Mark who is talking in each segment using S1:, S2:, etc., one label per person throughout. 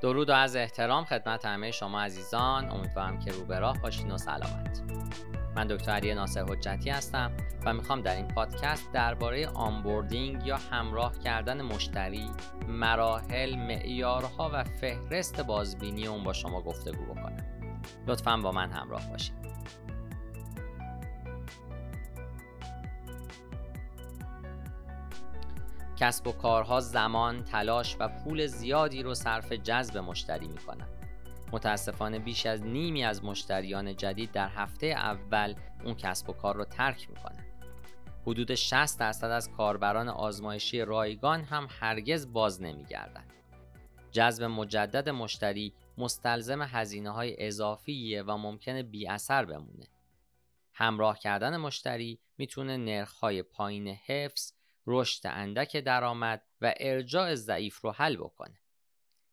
S1: درود و از احترام خدمت همه شما عزیزان. امیدوارم که رو به راه باشین و سلامت. من دکتر علی ناصر حجتی هستم و می‌خوام در این پادکست درباره آنبوردینگ یا همراه کردن مشتری مراحل معیارها و فهرست بازبینی اون با شما گفتگو بکنم. لطفا با من همراه باشید کسب و کارها زمان، تلاش و پول زیادی رو صرف جذب مشتری می‌کنن. متاسفانه بیش از نیمی از مشتریان جدید در هفته اول اون کسب و کار رو ترک می‌کنن. حدود 60 درصد از کاربران آزمایشی رایگان هم هرگز باز نمیگردن. جذب مجدد مشتری مستلزم هزینه های اضافیه و ممکنه بی اثر بمونه. همراه کردن مشتری می‌تونه نرخ پایین حفظ رشد اندک درآمد و ارجاع ضعیف رو حل بکنه.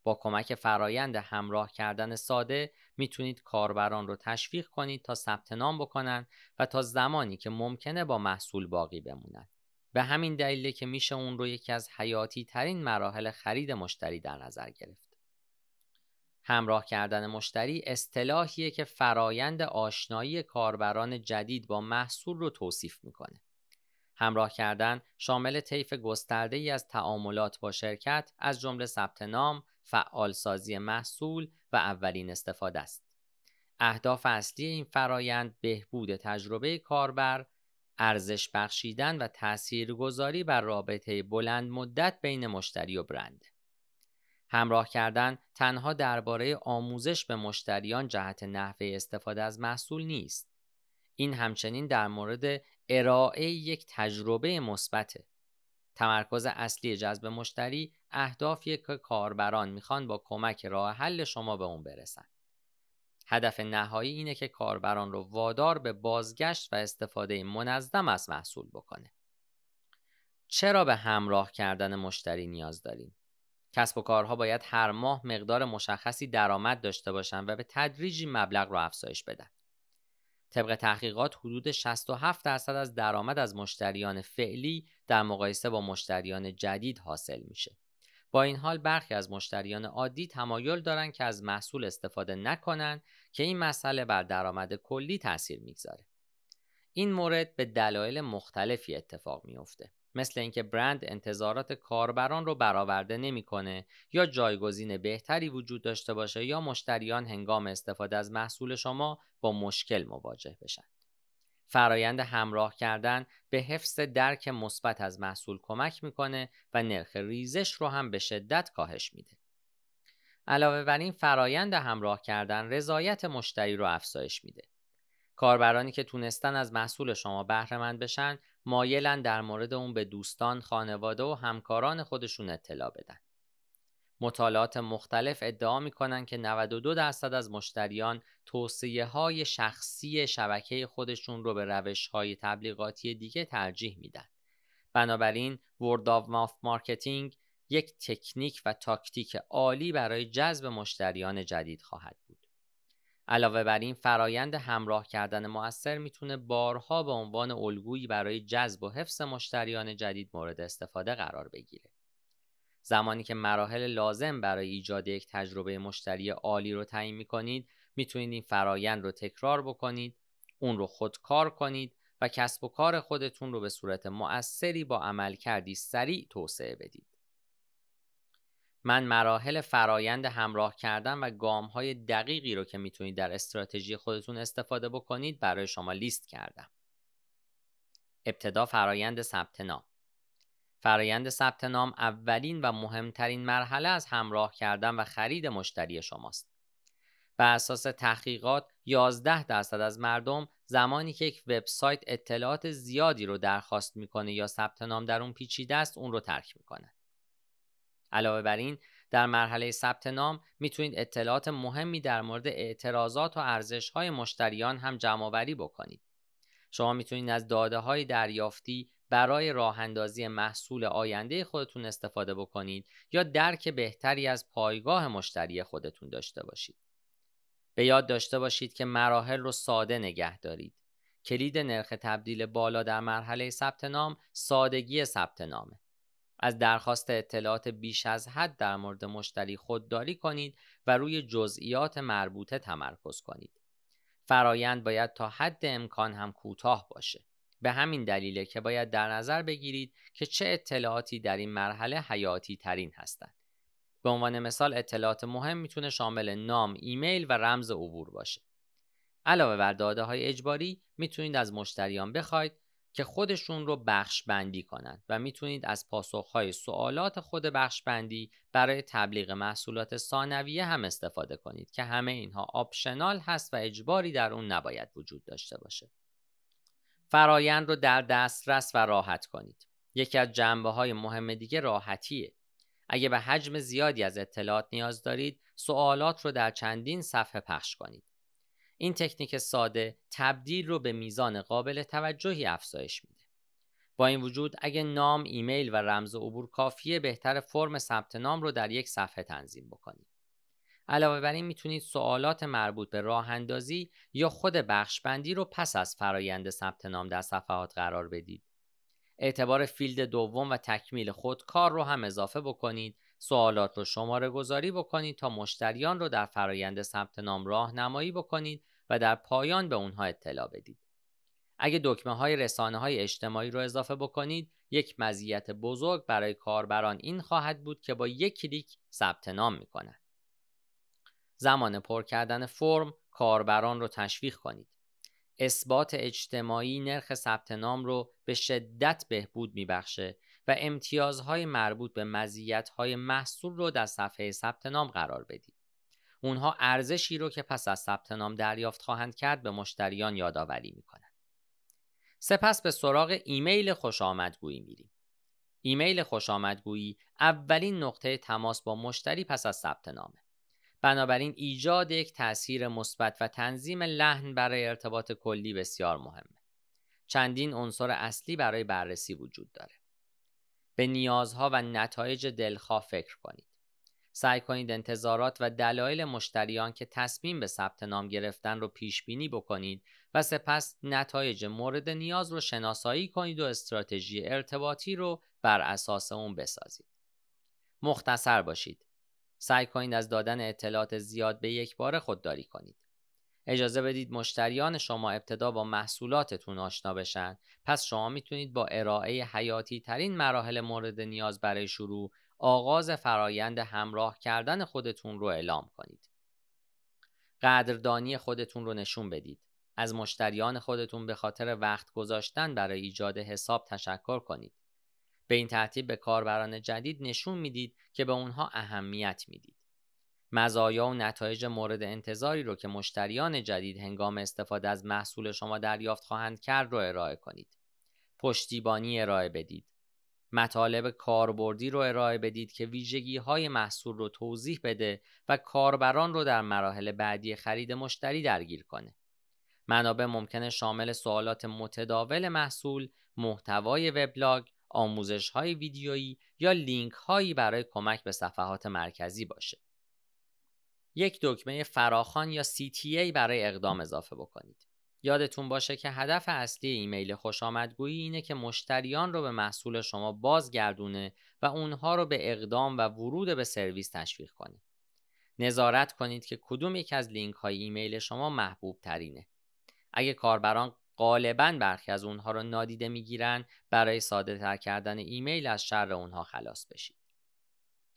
S1: با کمک فرایند همراه کردن ساده می‌تونید کاربران رو تشویق کنید تا ثبت نام بکنن و تا زمانی که ممکنه با محصول باقی بمونن. به همین دلیله که میشه اون رو یکی از حیاتی ترین مراحل خرید مشتری در نظر گرفت. همراه کردن مشتری اصطلاحیه که فرایند آشنایی کاربران جدید با محصول رو توصیف می‌کنه. همراه کردن شامل طیف گسترده ای از تعاملات با شرکت از جمله ثبت نام، فعالسازی محصول و اولین استفاده است. اهداف اصلی این فرایند بهبود تجربه کاربر، ارزش بخشیدن و تاثیرگذاری بر رابطه بلند مدت بین مشتری و برند. همراه کردن تنها درباره آموزش به مشتریان جهت نحوه استفاده از محصول نیست. این همچنین در مورد ارائه یک تجربه مثبته. تمرکز اصلی جذب مشتری اهدافی که کاربران می‌خوان با کمک راه حل شما به اون برسن. هدف نهایی اینه که کاربران رو وادار به بازگشت و استفاده منظم از محصول بکنه. چرا به همراه کردن مشتری نیاز داریم؟ کسب و کارها باید هر ماه مقدار مشخصی درآمد داشته باشن و به تدریجی مبلغ رو افزایش بدن. طبق تحقیقات حدود 67 درصد از درآمد از مشتریان فعلی در مقایسه با مشتریان جدید حاصل میشه. با این حال برخی از مشتریان عادی تمایل دارند که از محصول استفاده نکنند که این مسئله بر درآمد کلی تاثیر می‌گذاره. این مورد به دلایل مختلفی اتفاق میافته. مثل اینکه برند انتظارات کاربران رو برآورده نمی‌کنه یا جایگزین بهتری وجود داشته باشه یا مشتریان هنگام استفاده از محصول شما با مشکل مواجه بشن. فرایند همراه کردن به حفظ درک مثبت از محصول کمک می‌کنه و نرخ ریزش رو هم به شدت کاهش میده. علاوه بر این فرایند همراه کردن رضایت مشتری رو افزایش میده. کاربرانی که تونستن از محصول شما بهره بشن مایلن در مورد اون به دوستان، خانواده و همکاران خودشون اطلاع بدن. مطالعات مختلف ادعا می‌کنن که 92 درصد از مشتریان توصیه های شخصی شبکه خودشون رو به روش های تبلیغاتی دیگه ترجیح میدن. بنابراین Word of Mouth Marketing یک تکنیک و تاکتیک عالی برای جذب مشتریان جدید خواهد بود. علاوه بر این فرایند همراه کردن مؤثر می‌تونه بارها به عنوان الگویی برای جذب و حفظ مشتریان جدید مورد استفاده قرار بگیره. زمانی که مراحل لازم برای ایجاد یک تجربه مشتری عالی رو تعیین می‌کنید می‌تونید این فرایند رو تکرار بکنید اون رو خودکار کنید و کسب و کار خودتون رو به صورت مؤثری با عمل کردی سریع توسعه بدید. من مراحل فرایند همراه کردن و گام های دقیقی رو که می‌تونید در استراتژی خودتون استفاده بکنید برای شما لیست کردم. ابتدا فرایند ثبت نام. فرایند ثبت نام اولین و مهمترین مرحله از همراه کردن و خرید مشتری شماست. بر اساس تحقیقات 11 درصد از مردم زمانی که یک وبسایت اطلاعات زیادی رو درخواست می‌کنه یا ثبت نام در اون پیچیده است اون رو ترک می‌کنه. علاوه بر این در مرحله ثبت نام می‌تونید اطلاعات مهمی در مورد اعتراضات و ارزش های مشتریان هم جمع آوری بکنید. شما می‌تونید از داده های دریافتی برای راه اندازی محصول آینده خودتون استفاده بکنید یا درک بهتری از پایگاه مشتری خودتون داشته باشید. به یاد داشته باشید که مراحل رو ساده نگه دارید. کلید نرخ تبدیل بالا در مرحله ثبت نام سادگی ثبت نامه. از درخواست اطلاعات بیش از حد در مورد مشتری خودداری کنید و روی جزئیات مربوطه تمرکز کنید. فرایند باید تا حد امکان هم کوتاه باشه. به همین دلیله که باید در نظر بگیرید که چه اطلاعاتی در این مرحله حیاتی ترین هستند. به عنوان مثال اطلاعات مهم می‌تونه شامل نام، ایمیل و رمز عبور باشه. علاوه بر داده های اجباری می‌تونید از مشتریان بخواید که خودشون رو بخش بندی کنند و می‌تونید از پاسخهای سوالات خود بخش بندی برای تبلیغ محصولات ثانویه هم استفاده کنید که همه اینها آپشنال هست و اجباری در اون نباید وجود داشته باشه. فرایند رو در دسترس و راحت کنید. یکی از جنبه های مهم دیگه راحتیه. اگه به حجم زیادی از اطلاعات نیاز دارید، سوالات رو در چندین صفحه پخش کنید. این تکنیک ساده تبدیل رو به میزان قابل توجهی افزایش میده. با این وجود اگه نام، ایمیل و رمز عبور کافیه بهتر فرم ثبت نام رو در یک صفحه تنظیم بکنید. علاوه بر این می‌تونید سوالات مربوط به راه اندازی یا خود بخش بندی رو پس از فرایند ثبت نام در صفحات قرار بدید. اعتبار field دوم و تکمیل خودکار رو هم اضافه بکنید سوالات رو شماره گذاری بکنید تا مشتریان رو در فرایند ثبت نام راهنمایی بکنید و در پایان به اونها اطلاع بدید. اگه دکمه های رسانه های اجتماعی رو اضافه بکنید یک مزیت بزرگ برای کاربران این خواهد بود که با یک کلیک ثبت نام می‌کنند. زمان پر کردن فرم کاربران رو تشویق کنید. اثبات اجتماعی نرخ ثبت نام رو به شدت بهبود میبخشه و امتیازهای مربوط به مزیت‌های محصول رو در صفحه ثبت نام قرار بدید. اونها ارزشی رو که پس از ثبت نام دریافت خواهند کرد به مشتریان یادآوری می‌کنند. سپس به سراغ ایمیل خوش آمدگویی میریم. ایمیل خوش آمدگویی اولین نقطه تماس با مشتری پس از ثبت نامه. بنابراین ایجاد یک تاثیر مثبت و تنظیم لحن برای ارتباط کلی بسیار مهمه. چندین عنصر اصلی برای بررسی وجود داره. به نیازها و نتایج دلخواه فکر کنید. سعی کنید انتظارات و دلایل مشتریان که تصمیم به ثبت نام گرفتن رو پیش بینی بکنید و سپس نتایج مورد نیاز رو شناسایی کنید و استراتژی ارتباطی رو بر اساس اون بسازید. مختصر باشید. سعی کنید از دادن اطلاعات زیاد به یک بار خودداری کنید. اجازه بدید مشتریان شما ابتدا با محصولاتتون آشنا بشن. پس شما می‌تونید با ارائه حیاتی ترین مراحل مورد نیاز برای شروع آغاز فرایند همراه کردن خودتون رو اعلام کنید. قدردانی خودتون رو نشون بدید. از مشتریان خودتون به خاطر وقت گذاشتن برای ایجاد حساب تشکر کنید. به این ترتیب به کاربران جدید نشون می‌دید که به اونها اهمیت می‌دید مزایا و نتایج مورد انتظاری رو که مشتریان جدید هنگام استفاده از محصول شما دریافت خواهند کرد رو ارائه کنید. پشتیبانی ارائه بدید. مطالب کاربردی رو ارائه بدید که ویژگی های محصول رو توضیح بده و کاربران رو در مراحل بعدی خرید مشتری درگیر کنه. منابع ممکنه شامل سوالات متداول محصول، محتوای وبلاگ، آموزش های ویدیویی یا لینک هایی برای کمک به صفحات مرکزی باشه. یک دکمه فراخوان یا CTA برای اقدام اضافه بکنید. یادتون باشه که هدف اصلی ایمیل خوش آمدگویی اینه که مشتریان رو به محصول شما بازگردونه و اونها رو به اقدام و ورود به سرویس تشویق کنه. نظارت کنید که کدوم یک از لینک های ایمیل شما محبوب ترینه. اگه کاربران غالبا برخی از اونها رو نادیده می‌گیرن برای ساده تر کردن ایمیل از شر اونها خلاص بشید.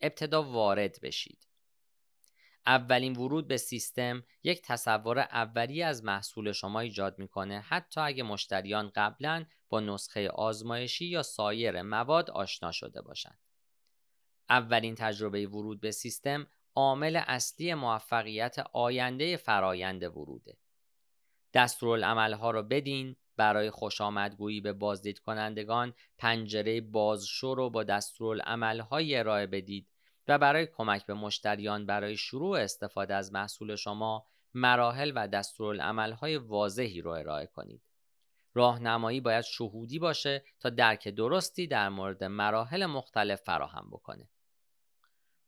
S1: ابتدا وارد بشید. اولین ورود به سیستم یک تصور اولی از محصول شما ایجاد می‌کنه حتی اگه مشتریان قبلا با نسخه آزمایشی یا سایر مواد آشنا شده باشند. اولین تجربه ورود به سیستم عامل اصلی موفقیت آینده فرایند وروده. دستورالعملها را بدین برای خوش آمدگویی به بازدید کنندگان پنجره بازشو رو با دستورالعملهای ارائه بدید و برای کمک به مشتریان برای شروع استفاده از محصول شما مراحل و دستورالعملهای واضحی رو ارائه کنید. راهنمایی باید شهودی باشه تا درک درستی در مورد مراحل مختلف فراهم بکنه.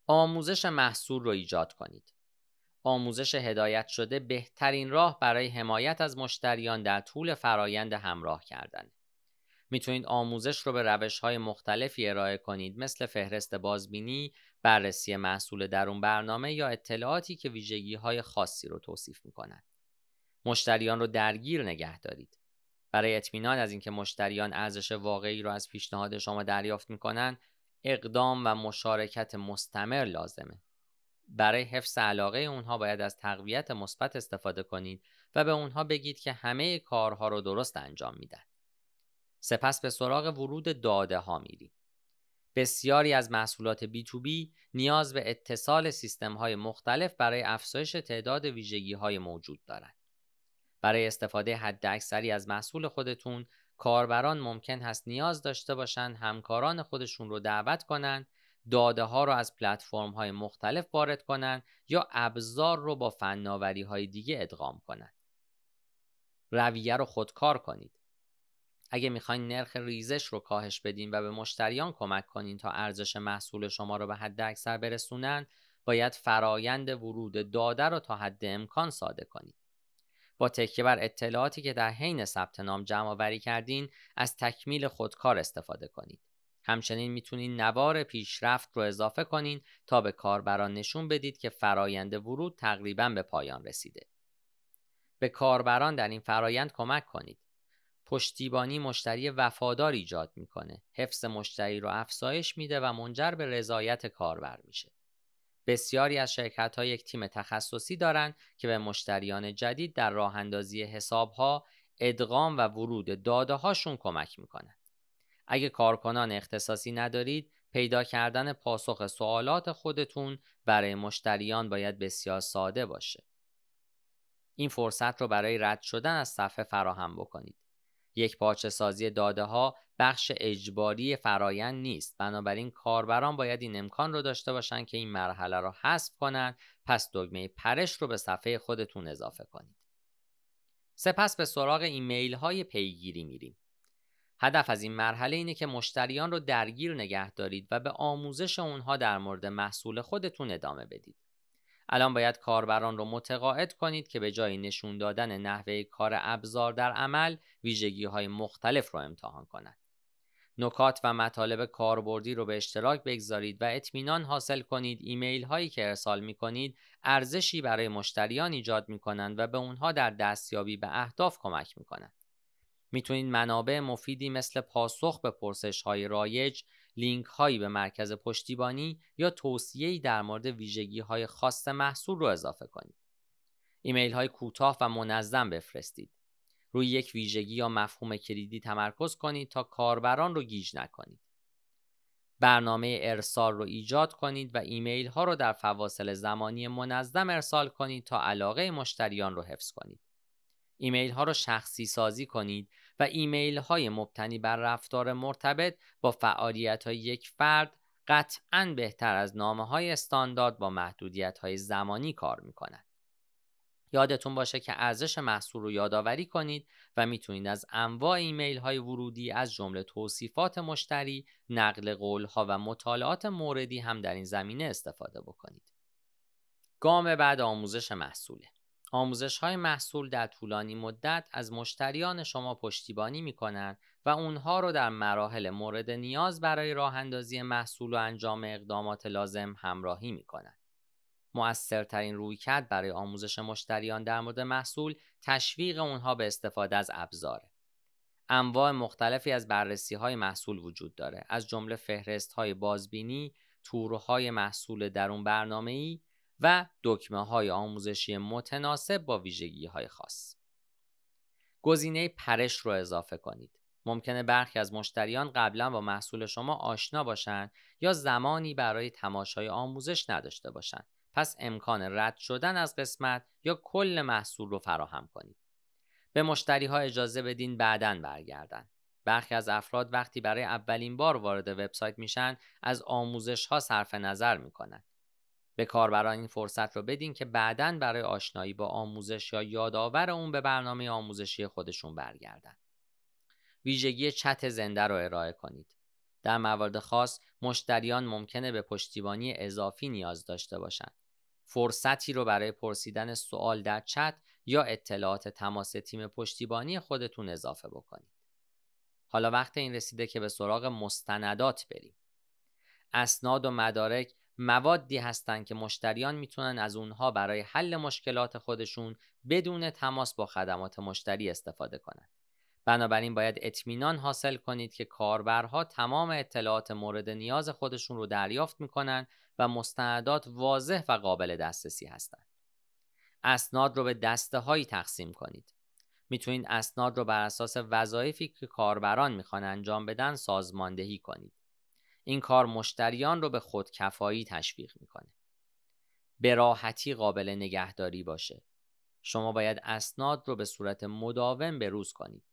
S1: آموزش محصول رو ایجاد کنید. آموزش هدایت شده بهترین راه برای حمایت از مشتریان در طول فرایند همراه کردن. می‌تونید آموزش رو به روش های مختلفی ارائه کنید مثل فهرست بازبینی، بررسی محصول درون برنامه یا اطلاعاتی که ویژگی های خاصی رو توصیف می‌کنند. مشتریان رو درگیر نگه دارید. برای اطمینان از اینکه مشتریان ارزش واقعی رو از پیشنهاد شما دریافت می‌کنن، اقدام و مشارکت مستمر لازمه. برای حفظ علاقه اونها باید از تقویت مثبت استفاده کنید و به اونها بگید که همه کارها رو درست انجام میدن. سپس به سراغ ورود داده ها میریم. بسیاری از محصولات B2B نیاز به اتصال سیستم های مختلف برای افزایش تعداد ویژگی های موجود دارند. برای استفاده حداکثری از محصول خودتون کاربران ممکن هست نیاز داشته باشند همکاران خودشون رو دعوت کنند داده ها رو از پلتفرم های مختلف وارد کنند یا ابزار رو با فناوری های دیگه ادغام کنند. رویه رو خودکار کنید. اگه می‌خواین نرخ ریزش رو کاهش بدین و به مشتریان کمک کنین تا ارزش محصول شما رو به حد اکثر برسونن باید فرایند ورود داده رو تا حد امکان ساده کنید. با تکیه بر اطلاعاتی که در حین ثبت نام جمع آوری کردین از تکمیل خودکار استفاده کنید. همچنین می‌تونید نوار پیشرفت رو اضافه کنین تا به کاربران نشون بدید که فرایند ورود تقریبا به پایان رسیده. به کاربران در این فرایند کمک کنید. پشتیبانی مشتری وفادار ایجاد می‌کنه. حفظ مشتری رو افزایش میده و منجر به رضایت کاربر میشه. بسیاری از شرکت ها یک تیم تخصصی دارند که به مشتریان جدید در راه اندازی حساب ها، ادغام و ورود داده هاشون کمک می‌کنند. اگه کارکنان اختصاصی ندارید، پیدا کردن پاسخ سوالات خودتون برای مشتریان باید بسیار ساده باشه. این فرصت رو برای رد شدن از صفحه فراهم بکنید. یک پاچه سازی داده ها بخش اجباری فرایند نیست بنابراین کاربران باید این امکان رو داشته باشند که این مرحله را حذف کنند پس دکمه پرش رو به صفحه خودتون اضافه کنید سپس به سراغ ایمیل های پیگیری میریم هدف از این مرحله اینه که مشتریان رو درگیر نگه دارید و به آموزش اونها در مورد محصول خودتون ادامه بدید الان باید کاربران رو متقاعد کنید که به جای نشون دادن نحوه کار ابزار در عمل ویژگی های مختلف رو امتحان کنند. نکات و مطالب کاربردی رو به اشتراک بگذارید و اطمینان حاصل کنید ایمیل هایی که ارسال می کنید ارزشی برای مشتریان ایجاد می کنند و به اونها در دستیابی به اهداف کمک می کنند. می‌تونید منابع مفیدی مثل پاسخ به پرسش های رایج، لینک هایی به مرکز پشتیبانی یا توصیه‌ای در مورد ویژگی های خاص محصول رو اضافه کنید. ایمیل های کوتاه و منظم بفرستید. روی یک ویژگی یا مفهوم کلیدی تمرکز کنید تا کاربران رو گیج نکنید. برنامه ارسال رو ایجاد کنید و ایمیل ها رو در فواصل زمانی منظم ارسال کنید تا علاقه مشتریان رو حفظ کنید. ایمیل ها رو شخصی سازی کنید و ایمیل های مبتنی بر رفتار مرتبط با فعالیت های یک فرد قطعا بهتر از نامه های استاندارد با محدودیت های زمانی کار می کنند. یادتون باشه که ارزش محصول رو یادآوری کنید و می‌تونید از انواع ایمیل های ورودی از جمله توصیفات مشتری، نقل قول ها و مطالعات موردی هم در این زمینه استفاده بکنید. گام بعد آموزش محصوله. آموزش های محصول در طولانی مدت از مشتریان شما پشتیبانی می کنند و اونها رو در مراحل مورد نیاز برای راه اندازی محصول و انجام اقدامات لازم همراهی می کنند. مؤثرترین رویکرد برای آموزش مشتریان در مورد محصول تشویق اونها به استفاده از ابزاره. انواع مختلفی از بررسی های محصول وجود داره از جمله فهرست های بازبینی، تورهای محصول درون برنامه ای و دکمه های آموزشی متناسب با ویژگی های خاص. گزینه پرش رو اضافه کنید. ممکنه برخی از مشتریان قبلا با محصول شما آشنا باشند یا زمانی برای تماشای آموزش نداشته باشند. پس امکان رد شدن از قسمت یا کل محصول رو فراهم کنید. به مشتری ها اجازه بدین بعدا برگردن. برخی از افراد وقتی برای اولین بار وارد وبسایت میشن از آموزش ها صرف نظر می‌کنن. به کاربران این فرصت رو بدین که بعدا برای آشنایی با آموزش یا یادآور اون به برنامه آموزشی خودشون برگردن. ویژگی چت زنده رو ارائه کنید. در موارد خاص مشتریان ممکنه به پشتیبانی اضافی نیاز داشته باشند. فرصتی رو برای پرسیدن سوال در چت یا اطلاعات تماس تیم پشتیبانی خودتون اضافه بکنید. حالا وقت این رسیده که به سراغ مستندات بریم. اسناد و مدارک موادی هستند که مشتریان می‌تونن از اونها برای حل مشکلات خودشون بدون تماس با خدمات مشتری استفاده کنند. بنابراین باید اطمینان حاصل کنید که کاربرها تمام اطلاعات مورد نیاز خودشون رو دریافت می‌کنن و مستندات واضح و قابل دسترسی هستند. اسناد رو به دسته هایی تقسیم کنید. می‌تونید اسناد رو بر اساس وظایفی که کاربران می‌خوان انجام بدن سازماندهی کنید. این کار مشتریان رو به خودکفایی تشویق می‌کنه. به راحتی قابل نگهداری باشه. شما باید اسناد رو به صورت مداوم بروز کنید.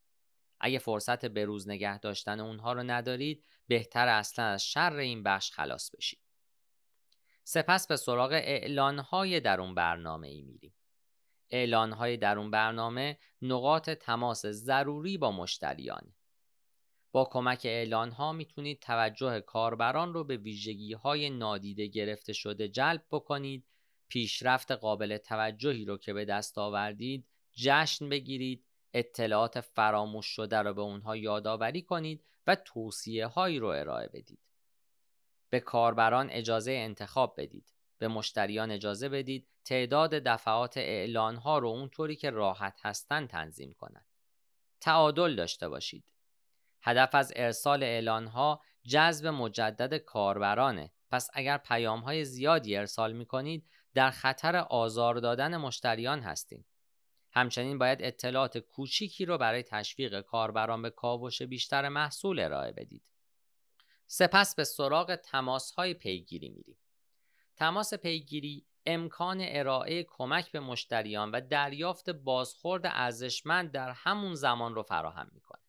S1: اگه فرصت بروز نگه داشتن اونها رو ندارید بهتر اصلا از شر این بخش خلاص بشید. سپس به سراغ اعلانهای در اون برنامه ای میریم. اعلانهای در اون برنامه نقاط تماس ضروری با مشتریانه. با کمک اعلان ها می‌تونید توجه کاربران رو به ویژگی های نادیده گرفته شده جلب بکنید پیشرفت قابل توجهی رو که به دست آوردید جشن بگیرید اطلاعات فراموش شده رو به اونها یادآوری کنید و توصیه هایی رو ارائه بدید. به کاربران اجازه انتخاب بدید. به مشتریان اجازه بدید تعداد دفعات اعلان ها رو اونطوری که راحت هستن تنظیم کنند تعادل داشته باشید. هدف از ارسال اعلان ها جذب مجدد کاربرانه پس اگر پیام های زیادی ارسال می کنید در خطر آزار دادن مشتریان هستید. همچنین باید اطلاعات کوچیکی رو برای تشویق کاربران به کاوش بیشتر محصول ارائه بدید. سپس به سراغ تماس های پیگیری میریم. تماس پیگیری امکان ارائه کمک به مشتریان و دریافت بازخورد ارزشمند در همون زمان رو فراهم می‌کنه.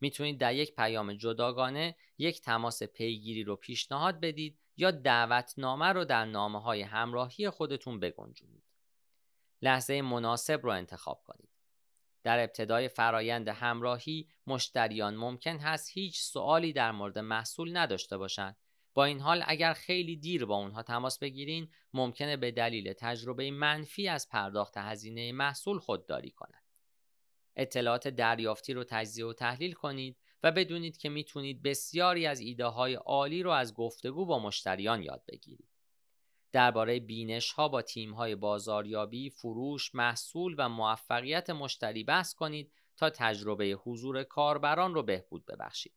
S1: می‌تونید در یک پیام جداگانه یک تماس پیگیری رو پیشنهاد بدید یا دعوتنامه رو در نامه های همراهی خودتون بگنجونید. لحظه مناسب رو انتخاب کنید. در ابتدای فرایند همراهی مشتریان ممکن هست هیچ سوالی در مورد محصول نداشته باشند. با این حال اگر خیلی دیر با اونها تماس بگیرین ممکنه به دلیل تجربه منفی از پرداخت هزینه محصول خودداری کنند. اطلاعات دریافتی رو تجزیه و تحلیل کنید و بدونید که می‌تونید بسیاری از ایده های عالی رو از گفتگو با مشتریان یاد بگیرید. درباره بینش ها با تیم های بازاریابی، فروش، محصول و موفقیت مشتری بحث کنید تا تجربه حضور کاربران رو بهبود ببخشید.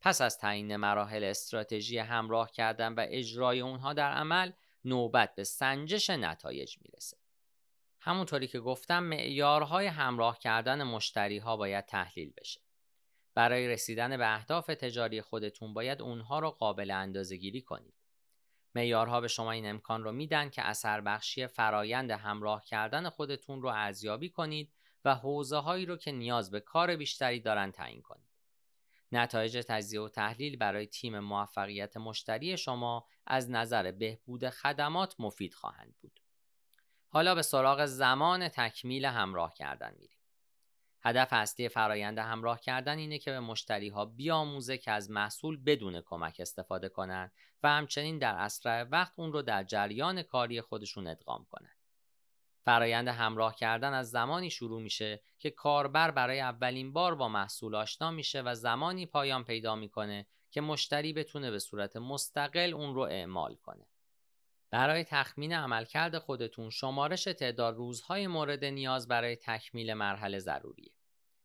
S1: پس از تعیین مراحل استراتژی همراه کردن و اجرای اونها در عمل نوبت به سنجش نتایج می‌رسه. همونطوری که گفتم معیارهای همراه کردن مشتری ها باید تحلیل بشه. برای رسیدن به اهداف تجاری خودتون باید اونها رو قابل اندازه گیری کنید. معیارها به شما این امکان رو میدن که اثر بخشی فرایند همراه کردن خودتون رو ارزیابی کنید و حوزه هایی رو که نیاز به کار بیشتری دارن تعیین کنید. نتایج تجزیه و تحلیل برای تیم موفقیت مشتری شما از نظر بهبود خدمات مفید خواهند بود. حالا به سراغ زمان تکمیل همراه کردن میریم. هدف اصلی فرایند همراه کردن اینه که به مشتری ها بیاموزه که از محصول بدون کمک استفاده کنند و همچنین در اسرع وقت اون رو در جریان کاری خودشون ادغام کنند. فرایند همراه کردن از زمانی شروع میشه که کاربر برای اولین بار با محصول آشنا میشه و زمانی پایان پیدا می‌کنه که مشتری بتونه به صورت مستقل اون رو اعمال کنه. برای تخمین عملکرد خودتون شمارش تعداد روزهای مورد نیاز برای تکمیل مرحله ضروریه.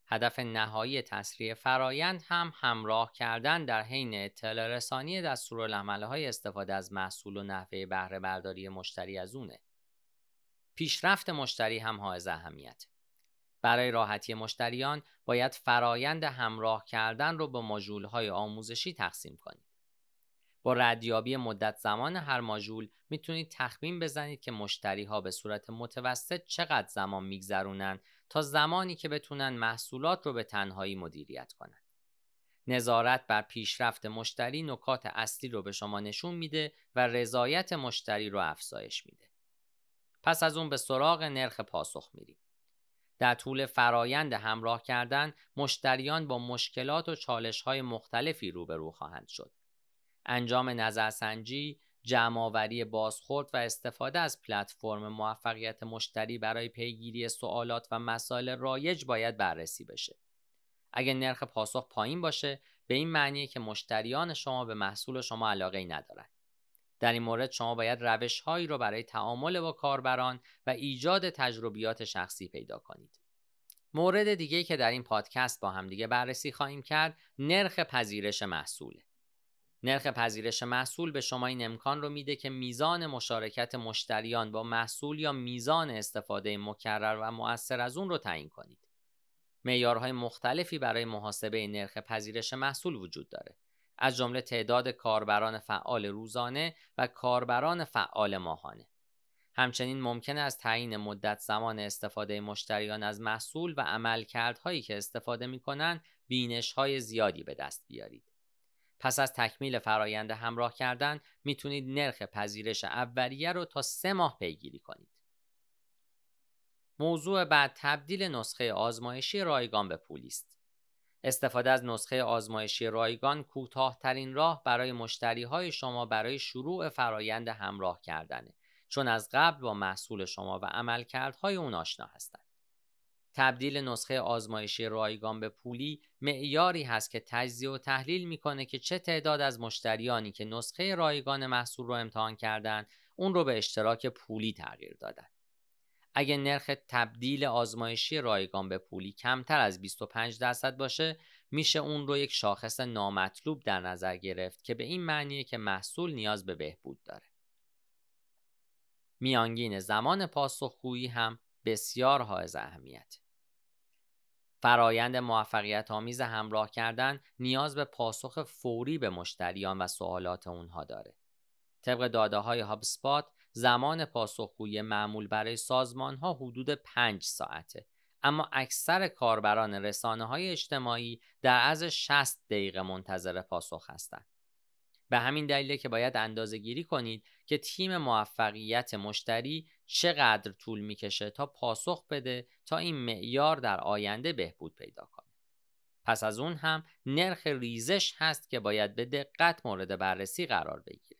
S1: هدف نهایی تسریع فرایند هم همراه کردن در حین اطلاع رسانی های استفاده از محصول و نحوه بهره برداری مشتری از اونه. پیشرفت مشتری هم حائز اهمیت. برای راحتی مشتریان باید فرایند همراه کردن رو به های آموزشی تقسیم کنید. با ردیابی مدت زمان هر ماژول می‌تونید تخمین بزنید که مشتری ها به صورت متوسط چقدر زمان میگذرونن تا زمانی که بتونن محصولات رو به تنهایی مدیریت کنند. نظارت بر پیشرفت مشتری نکات اصلی رو به شما نشون میده و رضایت مشتری رو افزایش میده. پس از اون به سراغ نرخ پاسخ میریم. در طول فرایند همراه کردن مشتریان با مشکلات و چالش های مختلفی روبرو خواهند شد. انجام نظرسنجی، جمعآوری بازخورد و استفاده از پلتفرم موفقیت مشتری برای پیگیری سوالات و مسائل رایج باید بررسی بشه. اگر نرخ پاسخ پایین باشه به این معنیه که مشتریان شما به محصول شما علاقه ای ندارن. در این مورد شما باید روش هایی رو برای تعامل با کاربران و ایجاد تجربیات شخصی پیدا کنید. مورد دیگه که در این پادکست با همدیگه بررسی خواهیم کرد نرخ پذیرش محصوله. نرخ پذیرش محصول به شما این امکان رو میده که میزان مشارکت مشتریان با محصول یا میزان استفاده مکرر و مؤثر از اون رو تعیین کنید. معیارهای مختلفی برای محاسبه نرخ پذیرش محصول وجود داره. از جمله تعداد کاربران فعال روزانه و کاربران فعال ماهانه. همچنین ممکن است تعیین مدت زمان استفاده مشتریان از محصول و عملکردهایی که استفاده می کنند بینش های زیادی به دست بیارید. پس از تکمیل فرایند همراه کردن می‌تونید نرخ پذیرش اولیه رو تا سه ماه پیگیری کنید. موضوع بعد تبدیل نسخه آزمایشی رایگان به پولی است. استفاده از نسخه آزمایشی رایگان کوتاهترین راه برای مشتری های شما برای شروع فرایند همراه کردنه چون از قبل با محصول شما و عملکردهای اون آشنا هستند. تبدیل نسخه آزمایشی رایگان به پولی معیاری هست که تجزیه و تحلیل می‌کنه که چه تعداد از مشتریانی که نسخه رایگان محصول رو امتحان کردند اون رو به اشتراک پولی تغییر دادن. اگه نرخ تبدیل آزمایشی رایگان به پولی کمتر از 25 درصد باشه میشه اون رو یک شاخص نامطلوب در نظر گرفت که به این معنیه که محصول نیاز به بهبود داره. میانگین زمان پاسخگویی هم بسیار حائز اهمیت. فرایند موفقیت آمیز همراه کردن نیاز به پاسخ فوری به مشتریان و سوالات اونها داره. طبق داده های هابسپات زمان پاسخگویی معمول برای سازمان ها حدود 5 ساعته اما اکثر کاربران رسانه های اجتماعی در از 60 دقیقه منتظر پاسخ هستند. به همین دلیل که باید اندازه گیری کنید که تیم موفقیت مشتری چقدر طول می‌کشه تا پاسخ بده تا این معیار در آینده بهبود پیدا کنه. پس از اون هم نرخ ریزش هست که باید به دقت مورد بررسی قرار بگیره.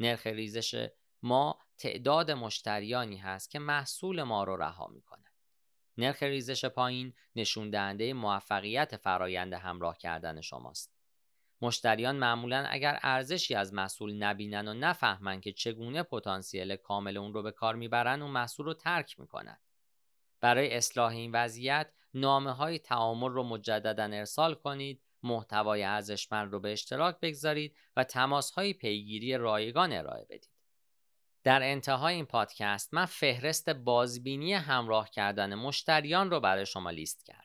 S1: نرخ ریزش ما تعداد مشتریانی هست که محصول ما رو رها می‌کنن. نرخ ریزش پایین نشون دهنده موفقیت فرایند همراه کردن شماست. مشتریان معمولا اگر ارزشی از محصول نبینن و نفهمن که چگونه پتانسیل کامل اون رو به کار می‌برن و محصول رو ترک می‌کنن. برای اصلاح این وضعیت نامه های تعامل رو مجددا ارسال کنید محتوای ارزشمند رو به اشتراک بگذارید و تماس های پیگیری رایگان ارائه بدید. در انتهای این پادکست من فهرست بازبینی همراه کردن مشتریان رو برای شما لیست کردم.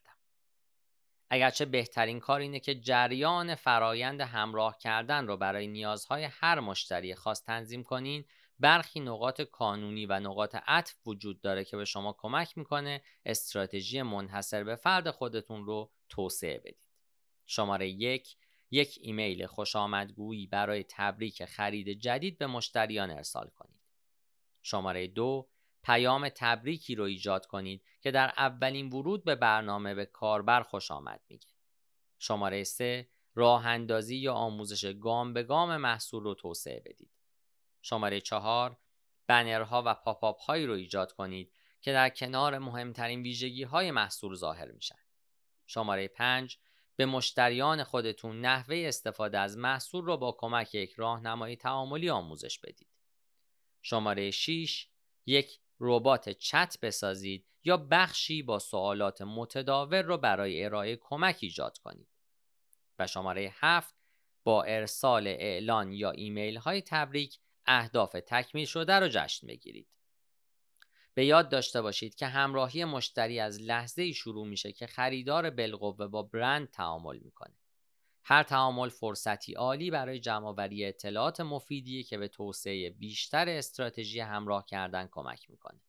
S1: اگرچه بهترین کار اینه که جریان فرایند همراه کردن رو برای نیازهای هر مشتری خاص تنظیم کنین برخی نقاط کانونی و نقاط عطف وجود داره که به شما کمک می‌کنه استراتژی منحصر به فرد خودتون رو توسعه بدید. شماره یک یک ایمیل خوش آمدگویی برای تبریک خرید جدید به مشتریان ارسال کنید. شماره دو پیام تبریکی رو ایجاد کنید که در اولین ورود به برنامه به کاربر خوش آمد میگه. شماره سه راه اندازی یا آموزش گام به گام محصول رو توسعه بدید. شماره چهار بنرها و پاپاپ هایی رو ایجاد کنید که در کنار مهمترین ویژگی های محصول ظاهر میشن. شماره پنج به مشتریان خودتون نحوه استفاده از محصول رو با کمک یک راهنمای تعاملی آموزش بدید. شماره 6 یک ربات چت بسازید یا بخشی با سوالات متداول رو برای ارائه کمک ایجاد کنید. و شماره 7 با ارسال اعلان یا ایمیل های تبریک اهداف تکمیل شده رو جشن بگیرید. به یاد داشته باشید که همراهی مشتری از لحظه شروع میشه که خریدار بالقوه با برند تعامل می‌کنه. هر تعامل فرصتی عالی برای جمعآوری اطلاعات مفیدی که به توسعه بیشتر استراتژی همراه کردن کمک می‌کنه.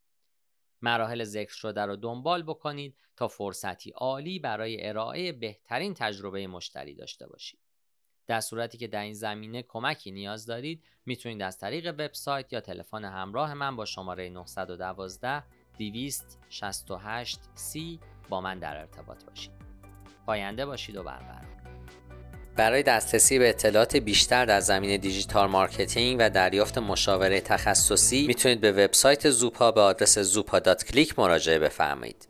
S1: مراحل ذکر شده رو دنبال بکنید تا فرصتی عالی برای ارائه بهترین تجربه مشتری داشته باشید. در صورتی که در این زمینه کمکی نیاز دارید می‌تونید از طریق وبسایت یا تلفن همراه من با شماره 912 268 c با من در ارتباط باشید. پاینده باشید و برقرار. برای دسترسی به اطلاعات بیشتر در زمینه دیجیتال مارکتینگ و دریافت مشاوره تخصصی می‌تونید به وبسایت زوپا به آدرس زوپا کلیک مراجعه بفرمایید.